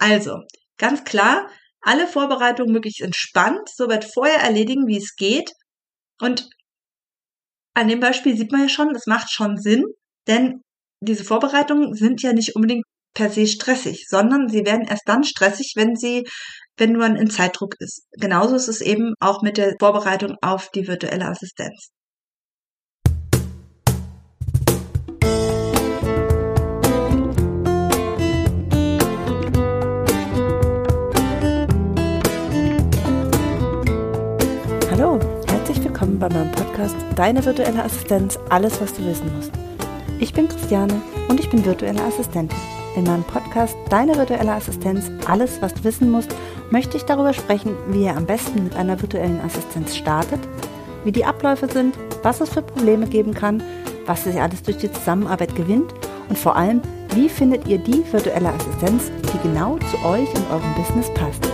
Also, ganz klar, alle Vorbereitungen möglichst entspannt, soweit vorher erledigen, wie es geht. Und an dem Beispiel sieht man ja schon, es macht schon Sinn, denn diese Vorbereitungen sind ja nicht unbedingt per se stressig, sondern sie werden erst dann stressig, wenn sie, wenn man in Zeitdruck ist. Genauso ist es eben auch mit der Vorbereitung auf die virtuelle Assistenz. Podcast Deine virtuelle Assistenz, alles was du wissen musst. Ich bin Christiane und ich bin virtuelle Assistentin. In meinem Podcast Deine virtuelle Assistenz, alles was du wissen musst, möchte ich darüber sprechen, wie ihr am besten mit einer virtuellen Assistenz startet, wie die Abläufe sind, was es für Probleme geben kann, was ihr alles durch die Zusammenarbeit gewinnt und vor allem, wie findet ihr die virtuelle Assistenz, die genau zu euch und eurem Business passt.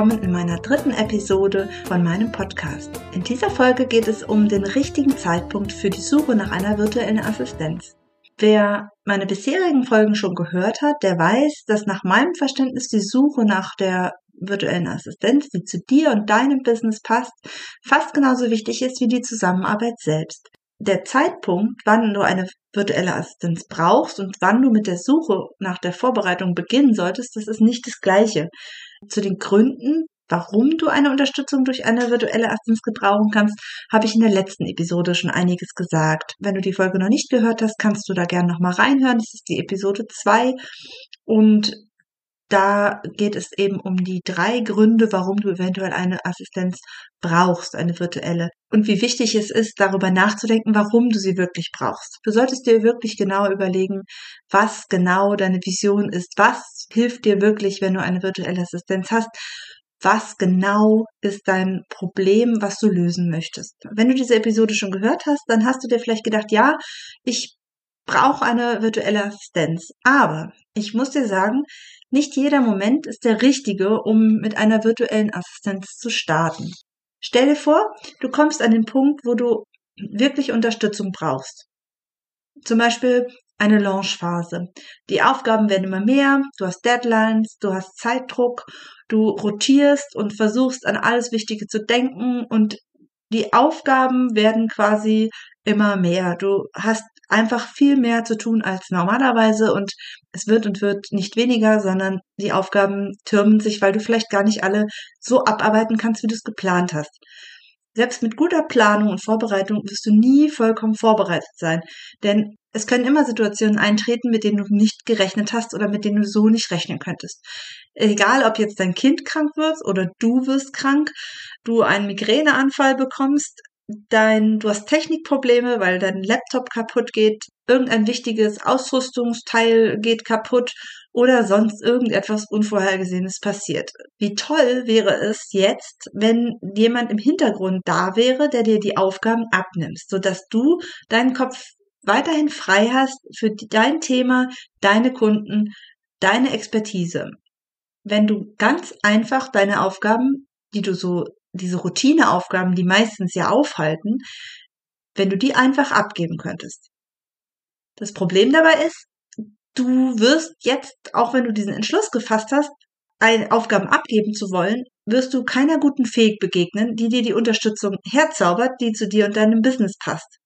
Willkommen in meiner dritten Episode von meinem Podcast. In dieser Folge geht es um den richtigen Zeitpunkt für die Suche nach einer virtuellen Assistenz. Wer meine bisherigen Folgen schon gehört hat, der weiß, dass nach meinem Verständnis die Suche nach der virtuellen Assistenz, die zu dir und deinem Business passt, fast genauso wichtig ist wie die Zusammenarbeit selbst der Zeitpunkt, wann du eine virtuelle Assistenz brauchst und wann du mit der Suche nach der Vorbereitung beginnen solltest, das ist nicht das gleiche. Zu den Gründen, warum du eine Unterstützung durch eine virtuelle Assistenz gebrauchen kannst, habe ich in der letzten Episode schon einiges gesagt. Wenn du die Folge noch nicht gehört hast, kannst du da gerne nochmal reinhören. Das ist die Episode 2. Und da geht es eben um die drei Gründe, warum du eventuell eine Assistenz brauchst, eine virtuelle. Und wie wichtig es ist, darüber nachzudenken, warum du sie wirklich brauchst. Du solltest dir wirklich genau überlegen, was genau deine Vision ist, was hilft dir wirklich, wenn du eine virtuelle Assistenz hast, was genau ist dein Problem, was du lösen möchtest. Wenn du diese Episode schon gehört hast, dann hast du dir vielleicht gedacht, ja, ich brauche eine virtuelle Assistenz. Aber ich muss dir sagen, nicht jeder Moment ist der richtige, um mit einer virtuellen Assistenz zu starten. Stell dir vor, du kommst an den Punkt, wo du wirklich Unterstützung brauchst. Zum Beispiel eine Launchphase. Die Aufgaben werden immer mehr, du hast Deadlines, du hast Zeitdruck, du rotierst und versuchst an alles Wichtige zu denken und die Aufgaben werden quasi immer mehr. Du hast einfach viel mehr zu tun als normalerweise und es wird und wird nicht weniger, sondern die Aufgaben türmen sich, weil du vielleicht gar nicht alle so abarbeiten kannst, wie du es geplant hast. Selbst mit guter Planung und Vorbereitung wirst du nie vollkommen vorbereitet sein, denn es können immer Situationen eintreten, mit denen du nicht gerechnet hast oder mit denen du so nicht rechnen könntest. Egal, ob jetzt dein Kind krank wird oder du wirst krank, du einen Migräneanfall bekommst, dein, du hast Technikprobleme, weil dein Laptop kaputt geht, irgendein wichtiges Ausrüstungsteil geht kaputt oder sonst irgendetwas Unvorhergesehenes passiert. Wie toll wäre es jetzt, wenn jemand im Hintergrund da wäre, der dir die Aufgaben abnimmt, sodass du deinen Kopf weiterhin frei hast für dein Thema, deine Kunden, deine Expertise. Wenn du ganz einfach deine Aufgaben, die du so diese Routineaufgaben, die meistens ja aufhalten, wenn du die einfach abgeben könntest. Das Problem dabei ist, du wirst jetzt, auch wenn du diesen Entschluss gefasst hast, Aufgaben abgeben zu wollen, wirst du keiner guten Fähig begegnen, die dir die Unterstützung herzaubert, die zu dir und deinem Business passt.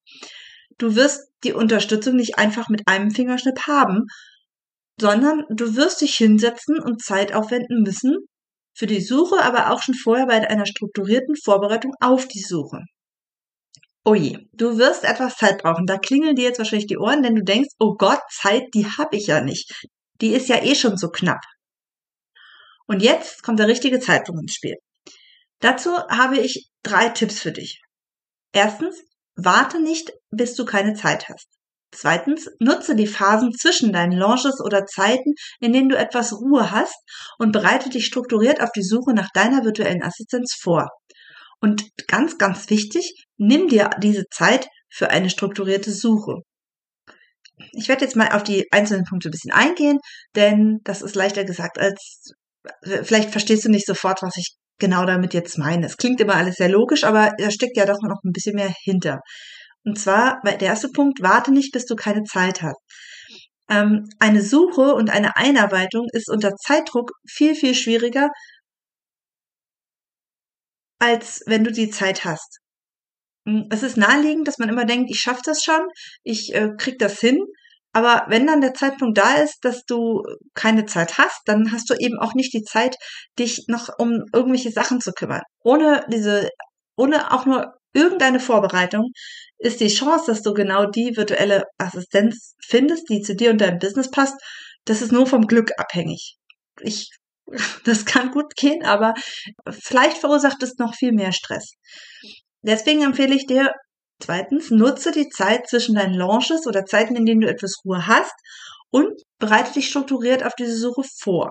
Du wirst die Unterstützung nicht einfach mit einem Fingerschnipp haben, sondern du wirst dich hinsetzen und Zeit aufwenden müssen, für die Suche, aber auch schon vorher bei einer strukturierten Vorbereitung auf die Suche. Oh je, du wirst etwas Zeit brauchen. Da klingeln dir jetzt wahrscheinlich die Ohren, denn du denkst, oh Gott, Zeit, die habe ich ja nicht. Die ist ja eh schon so knapp. Und jetzt kommt der richtige Zeitpunkt ins Spiel. Dazu habe ich drei Tipps für dich. Erstens, warte nicht, bis du keine Zeit hast. Zweitens, nutze die Phasen zwischen deinen Launches oder Zeiten, in denen du etwas Ruhe hast und bereite dich strukturiert auf die Suche nach deiner virtuellen Assistenz vor. Und ganz, ganz wichtig, nimm dir diese Zeit für eine strukturierte Suche. Ich werde jetzt mal auf die einzelnen Punkte ein bisschen eingehen, denn das ist leichter gesagt als, vielleicht verstehst du nicht sofort, was ich genau damit jetzt meine. Es klingt immer alles sehr logisch, aber da steckt ja doch noch ein bisschen mehr hinter. Und zwar, der erste Punkt, warte nicht, bis du keine Zeit hast. Ähm, eine Suche und eine Einarbeitung ist unter Zeitdruck viel, viel schwieriger, als wenn du die Zeit hast. Hm, es ist naheliegend, dass man immer denkt, ich schaffe das schon, ich äh, krieg das hin. Aber wenn dann der Zeitpunkt da ist, dass du keine Zeit hast, dann hast du eben auch nicht die Zeit, dich noch um irgendwelche Sachen zu kümmern. Ohne diese, ohne auch nur irgendeine Vorbereitung ist die Chance, dass du genau die virtuelle Assistenz findest, die zu dir und deinem Business passt. Das ist nur vom Glück abhängig. Ich, das kann gut gehen, aber vielleicht verursacht es noch viel mehr Stress. Deswegen empfehle ich dir zweitens, nutze die Zeit zwischen deinen Launches oder Zeiten, in denen du etwas Ruhe hast und bereite dich strukturiert auf diese Suche vor.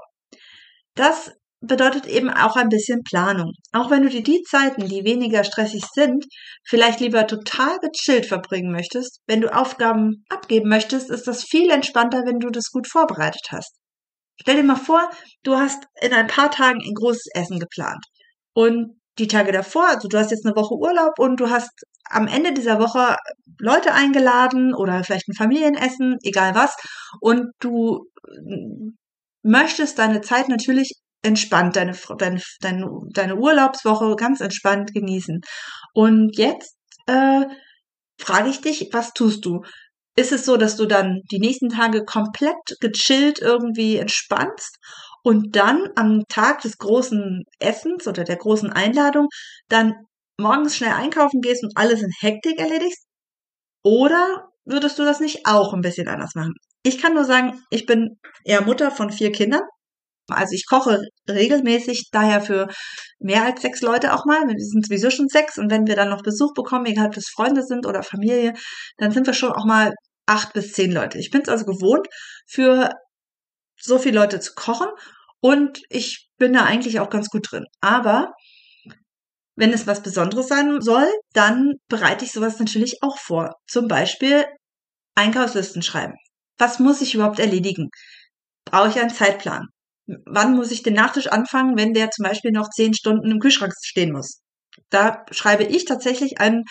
Das bedeutet eben auch ein bisschen Planung. Auch wenn du dir die Zeiten, die weniger stressig sind, vielleicht lieber total gechillt verbringen möchtest, wenn du Aufgaben abgeben möchtest, ist das viel entspannter, wenn du das gut vorbereitet hast. Stell dir mal vor, du hast in ein paar Tagen ein großes Essen geplant. Und die Tage davor, also du hast jetzt eine Woche Urlaub und du hast am Ende dieser Woche Leute eingeladen oder vielleicht ein Familienessen, egal was, und du möchtest deine Zeit natürlich entspannt, deine, deine, deine, deine Urlaubswoche ganz entspannt genießen. Und jetzt äh, frage ich dich, was tust du? Ist es so, dass du dann die nächsten Tage komplett gechillt irgendwie entspannst und dann am Tag des großen Essens oder der großen Einladung dann morgens schnell einkaufen gehst und alles in Hektik erledigst? Oder würdest du das nicht auch ein bisschen anders machen? Ich kann nur sagen, ich bin eher Mutter von vier Kindern. Also ich koche regelmäßig daher für mehr als sechs Leute auch mal. Wir sind sowieso schon sechs und wenn wir dann noch Besuch bekommen, egal ob das Freunde sind oder Familie, dann sind wir schon auch mal acht bis zehn Leute. Ich bin es also gewohnt, für so viele Leute zu kochen und ich bin da eigentlich auch ganz gut drin. Aber wenn es was Besonderes sein soll, dann bereite ich sowas natürlich auch vor. Zum Beispiel Einkaufslisten schreiben. Was muss ich überhaupt erledigen? Brauche ich einen Zeitplan? Wann muss ich den Nachtisch anfangen, wenn der zum Beispiel noch zehn Stunden im Kühlschrank stehen muss? Da schreibe ich tatsächlich einen,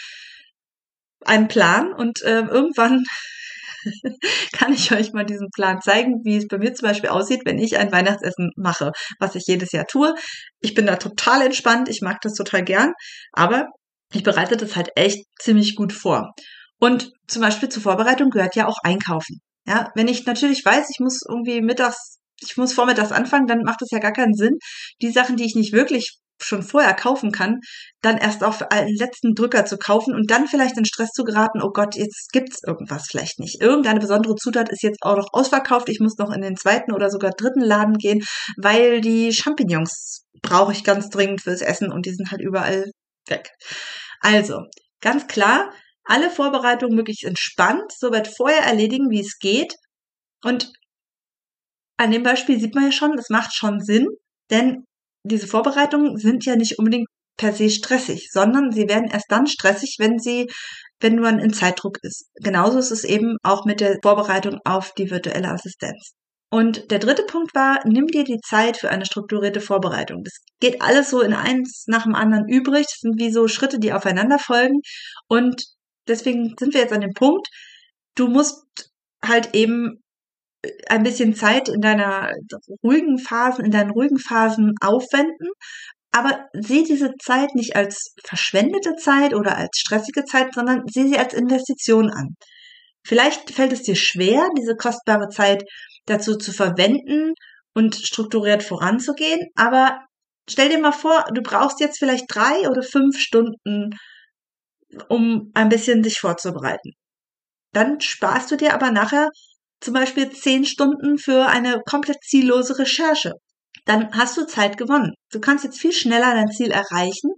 einen Plan und äh, irgendwann kann ich euch mal diesen Plan zeigen, wie es bei mir zum Beispiel aussieht, wenn ich ein Weihnachtsessen mache, was ich jedes Jahr tue. Ich bin da total entspannt, ich mag das total gern, aber ich bereite das halt echt ziemlich gut vor. Und zum Beispiel zur Vorbereitung gehört ja auch Einkaufen. Ja, wenn ich natürlich weiß, ich muss irgendwie mittags, ich muss vormittags anfangen, dann macht es ja gar keinen Sinn, die Sachen, die ich nicht wirklich schon vorher kaufen kann, dann erst auf einen letzten Drücker zu kaufen und dann vielleicht in Stress zu geraten, oh Gott, jetzt gibt's irgendwas vielleicht nicht. Irgendeine besondere Zutat ist jetzt auch noch ausverkauft, ich muss noch in den zweiten oder sogar dritten Laden gehen, weil die Champignons brauche ich ganz dringend fürs Essen und die sind halt überall weg. Also, ganz klar, alle Vorbereitungen möglichst entspannt, soweit vorher erledigen, wie es geht. Und an dem Beispiel sieht man ja schon, es macht schon Sinn, denn diese Vorbereitungen sind ja nicht unbedingt per se stressig, sondern sie werden erst dann stressig, wenn sie, wenn man in Zeitdruck ist. Genauso ist es eben auch mit der Vorbereitung auf die virtuelle Assistenz. Und der dritte Punkt war, nimm dir die Zeit für eine strukturierte Vorbereitung. Das geht alles so in eins nach dem anderen übrig. Das sind wie so Schritte, die aufeinander folgen. Und deswegen sind wir jetzt an dem Punkt, du musst halt eben ein bisschen Zeit in deiner ruhigen Phasen, in deinen ruhigen Phasen aufwenden, aber sieh diese Zeit nicht als verschwendete Zeit oder als stressige Zeit, sondern sieh sie als Investition an. Vielleicht fällt es dir schwer, diese kostbare Zeit dazu zu verwenden und strukturiert voranzugehen, aber stell dir mal vor, du brauchst jetzt vielleicht drei oder fünf Stunden, um ein bisschen dich vorzubereiten. Dann sparst du dir aber nachher zum Beispiel zehn Stunden für eine komplett ziellose Recherche. Dann hast du Zeit gewonnen. Du kannst jetzt viel schneller dein Ziel erreichen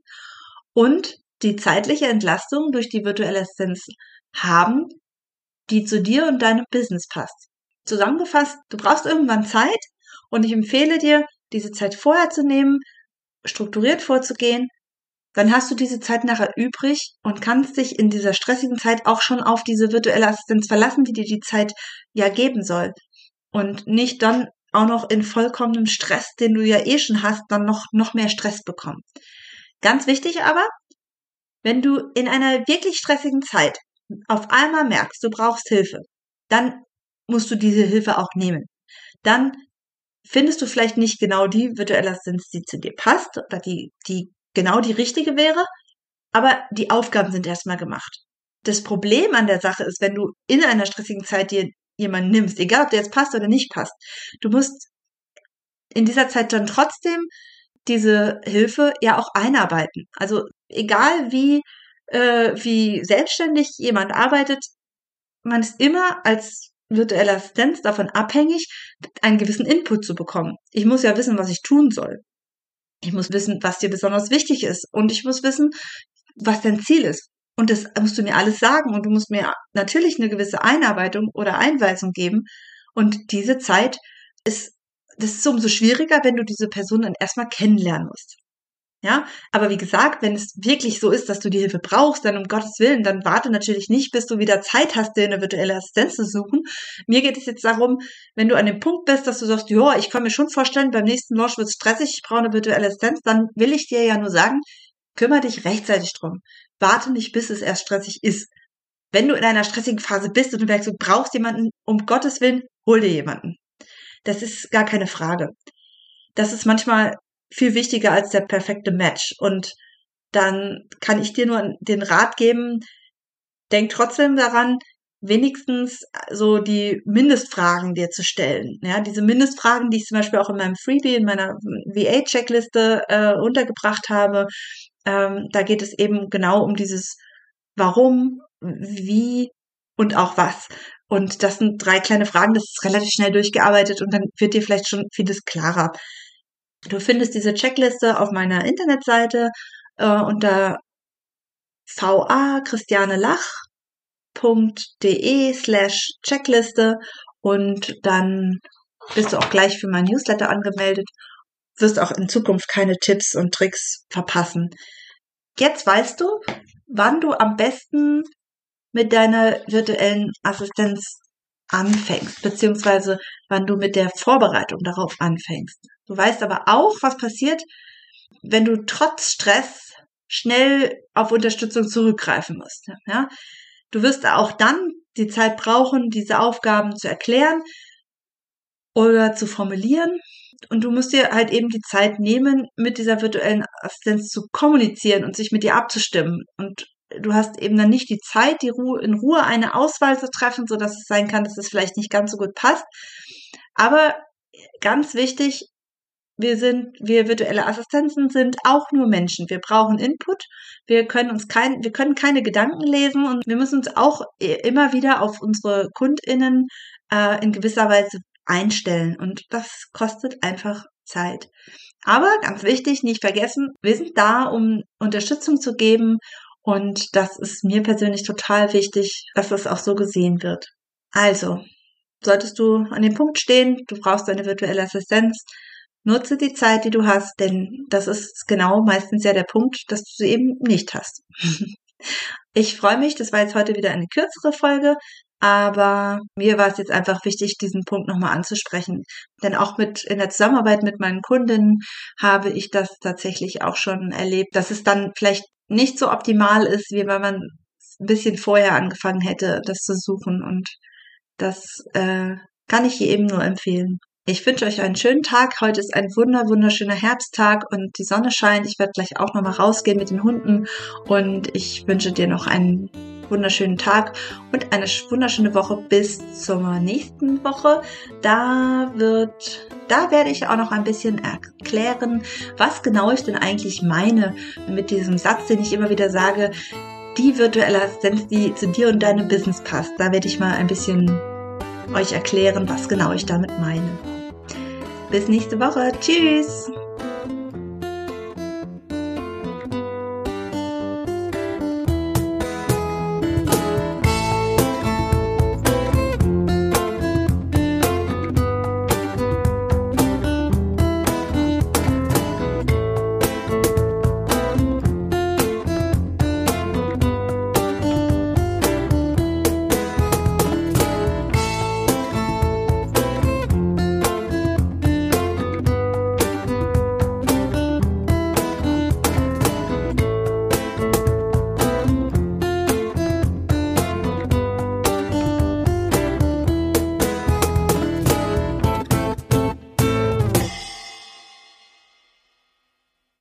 und die zeitliche Entlastung durch die virtuelle Assistenz haben, die zu dir und deinem Business passt. Zusammengefasst, du brauchst irgendwann Zeit und ich empfehle dir, diese Zeit vorher zu nehmen, strukturiert vorzugehen dann hast du diese Zeit nachher übrig und kannst dich in dieser stressigen Zeit auch schon auf diese virtuelle Assistenz verlassen, die dir die Zeit ja geben soll. Und nicht dann auch noch in vollkommenem Stress, den du ja eh schon hast, dann noch, noch mehr Stress bekommen. Ganz wichtig aber, wenn du in einer wirklich stressigen Zeit auf einmal merkst, du brauchst Hilfe, dann musst du diese Hilfe auch nehmen. Dann findest du vielleicht nicht genau die virtuelle Assistenz, die zu dir passt oder die, die genau die richtige wäre, aber die Aufgaben sind erstmal gemacht. Das Problem an der Sache ist, wenn du in einer stressigen Zeit dir jemanden nimmst, egal ob der jetzt passt oder nicht passt, du musst in dieser Zeit dann trotzdem diese Hilfe ja auch einarbeiten. Also egal wie, äh, wie selbstständig jemand arbeitet, man ist immer als virtuelle Assistenz davon abhängig, einen gewissen Input zu bekommen. Ich muss ja wissen, was ich tun soll. Ich muss wissen, was dir besonders wichtig ist. Und ich muss wissen, was dein Ziel ist. Und das musst du mir alles sagen. Und du musst mir natürlich eine gewisse Einarbeitung oder Einweisung geben. Und diese Zeit ist, das ist umso schwieriger, wenn du diese Person dann erstmal kennenlernen musst. Ja, aber wie gesagt, wenn es wirklich so ist, dass du die Hilfe brauchst, dann um Gottes Willen, dann warte natürlich nicht, bis du wieder Zeit hast, dir eine virtuelle Assistenz zu suchen. Mir geht es jetzt darum, wenn du an dem Punkt bist, dass du sagst, ja, ich kann mir schon vorstellen, beim nächsten Launch wird es stressig, ich brauche eine virtuelle Assistenz, dann will ich dir ja nur sagen, kümmere dich rechtzeitig drum. Warte nicht, bis es erst stressig ist. Wenn du in einer stressigen Phase bist und du merkst, du brauchst jemanden, um Gottes Willen, hol dir jemanden. Das ist gar keine Frage. Das ist manchmal viel wichtiger als der perfekte Match. Und dann kann ich dir nur den Rat geben, denk trotzdem daran, wenigstens so die Mindestfragen dir zu stellen. Ja, diese Mindestfragen, die ich zum Beispiel auch in meinem Freebie, in meiner VA-Checkliste äh, untergebracht habe, ähm, da geht es eben genau um dieses Warum, wie und auch was. Und das sind drei kleine Fragen, das ist relativ schnell durchgearbeitet und dann wird dir vielleicht schon vieles klarer. Du findest diese Checkliste auf meiner Internetseite äh, unter va christianelach.de slash Checkliste und dann bist du auch gleich für mein Newsletter angemeldet, wirst auch in Zukunft keine Tipps und Tricks verpassen. Jetzt weißt du, wann du am besten mit deiner virtuellen Assistenz anfängst, beziehungsweise wann du mit der Vorbereitung darauf anfängst. Du weißt aber auch, was passiert, wenn du trotz Stress schnell auf Unterstützung zurückgreifen musst. Ja? Du wirst auch dann die Zeit brauchen, diese Aufgaben zu erklären oder zu formulieren. Und du musst dir halt eben die Zeit nehmen, mit dieser virtuellen Assistenz zu kommunizieren und sich mit dir abzustimmen. Und du hast eben dann nicht die Zeit, die Ruhe, in Ruhe eine Auswahl zu treffen, so dass es sein kann, dass es vielleicht nicht ganz so gut passt. Aber ganz wichtig, wir sind, wir virtuelle Assistenzen sind auch nur Menschen. Wir brauchen Input. Wir können uns kein, wir können keine Gedanken lesen und wir müssen uns auch immer wieder auf unsere KundInnen äh, in gewisser Weise einstellen. Und das kostet einfach Zeit. Aber ganz wichtig, nicht vergessen, wir sind da, um Unterstützung zu geben. Und das ist mir persönlich total wichtig, dass das auch so gesehen wird. Also, solltest du an dem Punkt stehen, du brauchst eine virtuelle Assistenz, Nutze die Zeit, die du hast, denn das ist genau meistens ja der Punkt, dass du sie eben nicht hast. Ich freue mich, das war jetzt heute wieder eine kürzere Folge, aber mir war es jetzt einfach wichtig, diesen Punkt nochmal anzusprechen. Denn auch mit in der Zusammenarbeit mit meinen Kundinnen habe ich das tatsächlich auch schon erlebt, dass es dann vielleicht nicht so optimal ist, wie wenn man ein bisschen vorher angefangen hätte, das zu suchen. Und das äh, kann ich hier eben nur empfehlen. Ich wünsche euch einen schönen Tag. Heute ist ein wunder, wunderschöner Herbsttag und die Sonne scheint. Ich werde gleich auch nochmal rausgehen mit den Hunden und ich wünsche dir noch einen wunderschönen Tag und eine wunderschöne Woche bis zur nächsten Woche. Da wird, da werde ich auch noch ein bisschen erklären, was genau ich denn eigentlich meine mit diesem Satz, den ich immer wieder sage, die virtuelle Assistenz, die zu dir und deinem Business passt. Da werde ich mal ein bisschen euch erklären, was genau ich damit meine. Bis nächste Woche. Tschüss.